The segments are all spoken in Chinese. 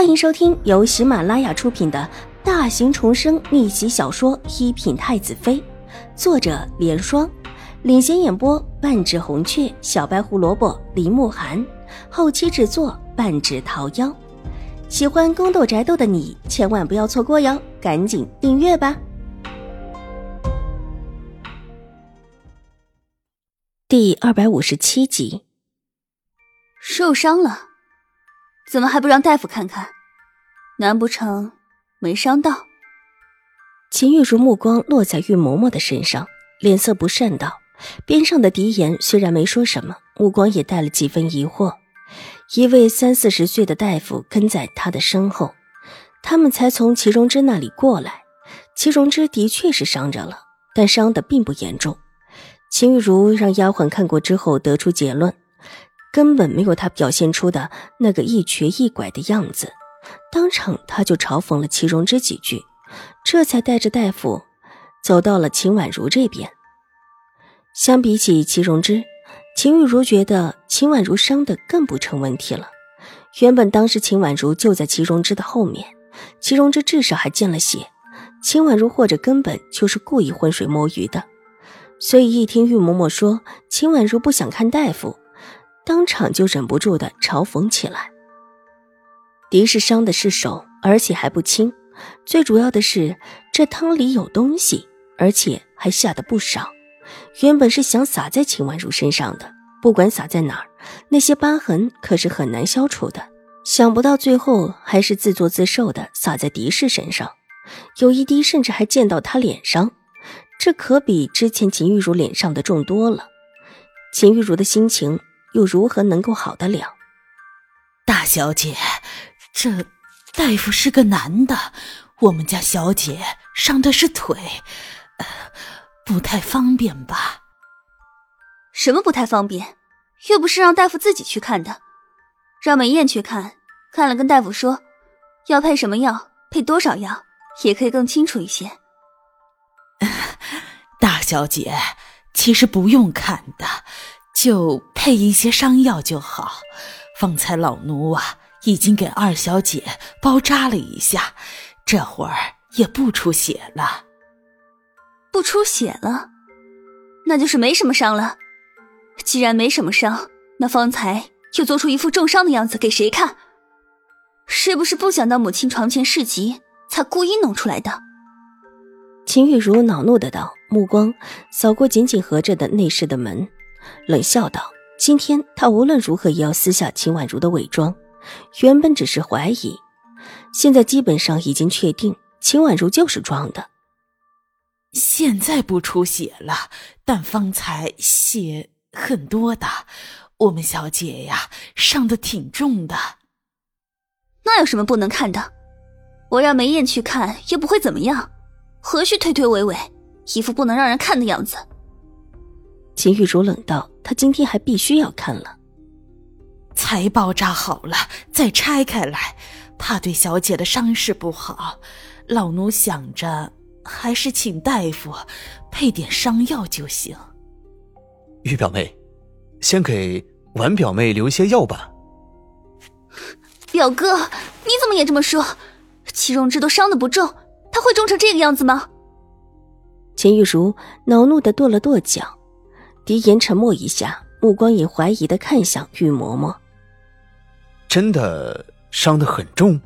欢迎收听由喜马拉雅出品的大型重生逆袭小说《一品太子妃》，作者：莲霜，领衔演播：半指红雀、小白胡萝卜、林慕寒，后期制作：半指桃夭。喜欢宫斗宅斗的你千万不要错过哟，赶紧订阅吧！第二百五十七集，受伤了。怎么还不让大夫看看？难不成没伤到？秦玉茹目光落在玉嬷嬷的身上，脸色不善道：“边上的狄言虽然没说什么，目光也带了几分疑惑。一位三四十岁的大夫跟在他的身后，他们才从齐荣之那里过来。齐荣之的确是伤着了，但伤的并不严重。秦玉茹让丫鬟看过之后，得出结论。”根本没有他表现出的那个一瘸一拐的样子，当场他就嘲讽了齐荣之几句，这才带着大夫走到了秦婉如这边。相比起齐荣之，秦玉茹觉得秦婉如伤的更不成问题了。原本当时秦婉如就在齐荣之的后面，齐荣之至少还见了血，秦婉如或者根本就是故意浑水摸鱼的。所以一听玉嬷嬷说秦婉如不想看大夫。当场就忍不住的嘲讽起来。狄氏伤的是手，而且还不轻。最主要的是，这汤里有东西，而且还下的不少。原本是想撒在秦婉如身上的，不管撒在哪儿，那些疤痕可是很难消除的。想不到最后还是自作自受的撒在狄氏身上，有一滴甚至还溅到他脸上，这可比之前秦玉茹脸上的重多了。秦玉茹的心情。又如何能够好得了？大小姐，这大夫是个男的，我们家小姐伤的是腿，不太方便吧？什么不太方便？又不是让大夫自己去看的，让美艳去看看了，跟大夫说要配什么药，配多少药，也可以更清楚一些。大小姐，其实不用看的。就配一些伤药就好。方才老奴啊，已经给二小姐包扎了一下，这会儿也不出血了。不出血了，那就是没什么伤了。既然没什么伤，那方才又做出一副重伤的样子给谁看？是不是不想到母亲床前事急，才故意弄出来的？秦玉茹恼怒的道，目光扫过紧紧合着的内室的门。冷笑道：“今天他无论如何也要撕下秦婉如的伪装。原本只是怀疑，现在基本上已经确定秦婉如就是装的。现在不出血了，但方才血很多的。我们小姐呀，伤的挺重的。那有什么不能看的？我让梅艳去看，又不会怎么样，何须推推诿诿，一副不能让人看的样子？”秦玉茹冷道：“她今天还必须要看了，才包扎好了，再拆开来，怕对小姐的伤势不好。老奴想着，还是请大夫配点伤药就行。”玉表妹，先给婉表妹留些药吧。表哥，你怎么也这么说？齐荣之都伤的不重，他会重成这个样子吗？秦玉茹恼怒的跺了跺脚。狄言沉默一下，目光也怀疑的看向玉嬷嬷。真的伤得很重。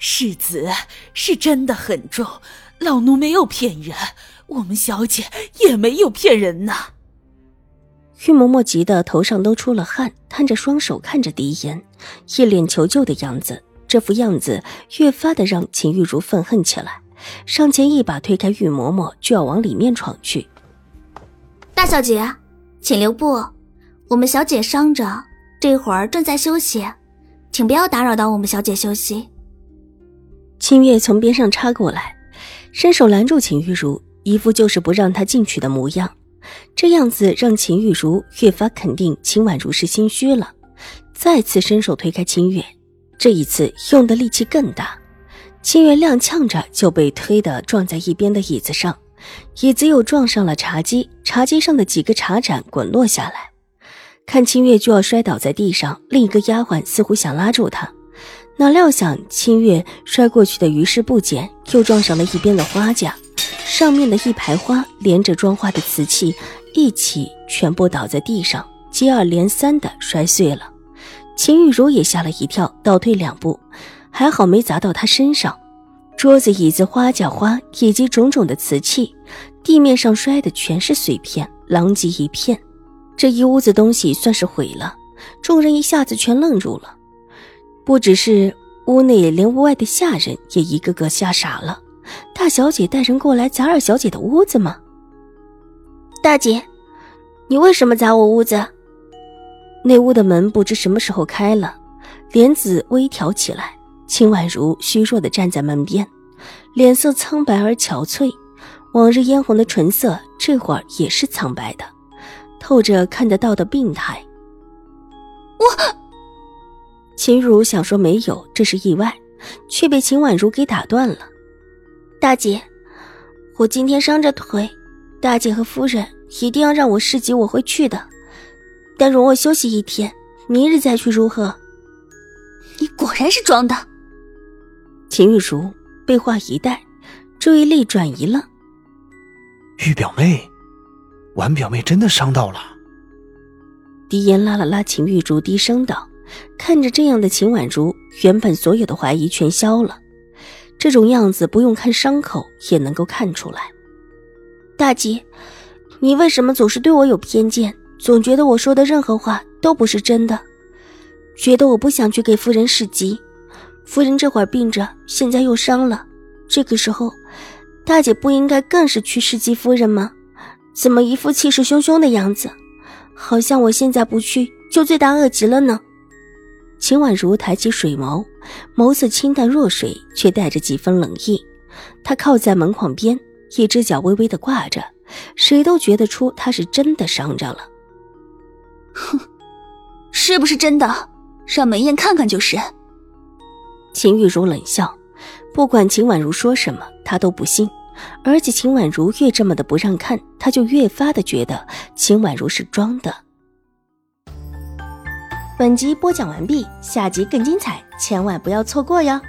世子是真的很重，老奴没有骗人，我们小姐也没有骗人呐。玉嬷嬷急得头上都出了汗，摊着双手看着狄言，一脸求救的样子。这副样子越发的让秦玉茹愤恨起来，上前一把推开玉嬷嬷，就要往里面闯去。大小姐，请留步。我们小姐伤着，这会儿正在休息，请不要打扰到我们小姐休息。清月从边上插过来，伸手拦住秦玉茹，一副就是不让她进去的模样。这样子让秦玉茹越发肯定秦婉如是心虚了，再次伸手推开清月，这一次用的力气更大。清月踉跄着就被推的撞在一边的椅子上。椅子又撞上了茶几，茶几上的几个茶盏滚落下来。看清月就要摔倒在地上，另一个丫鬟似乎想拉住她，哪料想清月摔过去的于事不捡，又撞上了一边的花架，上面的一排花连着装花的瓷器一起全部倒在地上，接二连三的摔碎了。秦玉茹也吓了一跳，倒退两步，还好没砸到她身上。桌子、椅子、花架、花以及种种的瓷器，地面上摔的全是碎片，狼藉一片。这一屋子东西算是毁了，众人一下子全愣住了。不只是屋内，连屋外的下人也一个个吓傻了。大小姐带人过来砸二小姐的屋子吗？大姐，你为什么砸我屋子？那屋的门不知什么时候开了，帘子微挑起来。秦婉如虚弱的站在门边，脸色苍白而憔悴，往日嫣红的唇色这会儿也是苍白的，透着看得到的病态。我，秦如想说没有，这是意外，却被秦婉如给打断了。大姐，我今天伤着腿，大姐和夫人一定要让我市集，我会去的，但容我休息一天，明日再去如何？你果然是装的。秦玉茹被话一带，注意力转移了。玉表妹，婉表妹真的伤到了。狄言拉了拉秦玉茹，低声道：“看着这样的秦婉如，原本所有的怀疑全消了。这种样子不用看伤口也能够看出来。大姐，你为什么总是对我有偏见？总觉得我说的任何话都不是真的，觉得我不想去给夫人试机。”夫人这会儿病着，现在又伤了，这个时候，大姐不应该更是去试姬夫人吗？怎么一副气势汹汹的样子，好像我现在不去就罪大恶极了呢？秦婉如抬起水眸，眸色清淡若水，却带着几分冷意。她靠在门框边，一只脚微微的挂着，谁都觉得出她是真的伤着了。哼，是不是真的？让梅艳看看就是。秦玉茹冷笑，不管秦婉如说什么，她都不信。而且秦婉如越这么的不让看，她就越发的觉得秦婉如是装的。本集播讲完毕，下集更精彩，千万不要错过哟。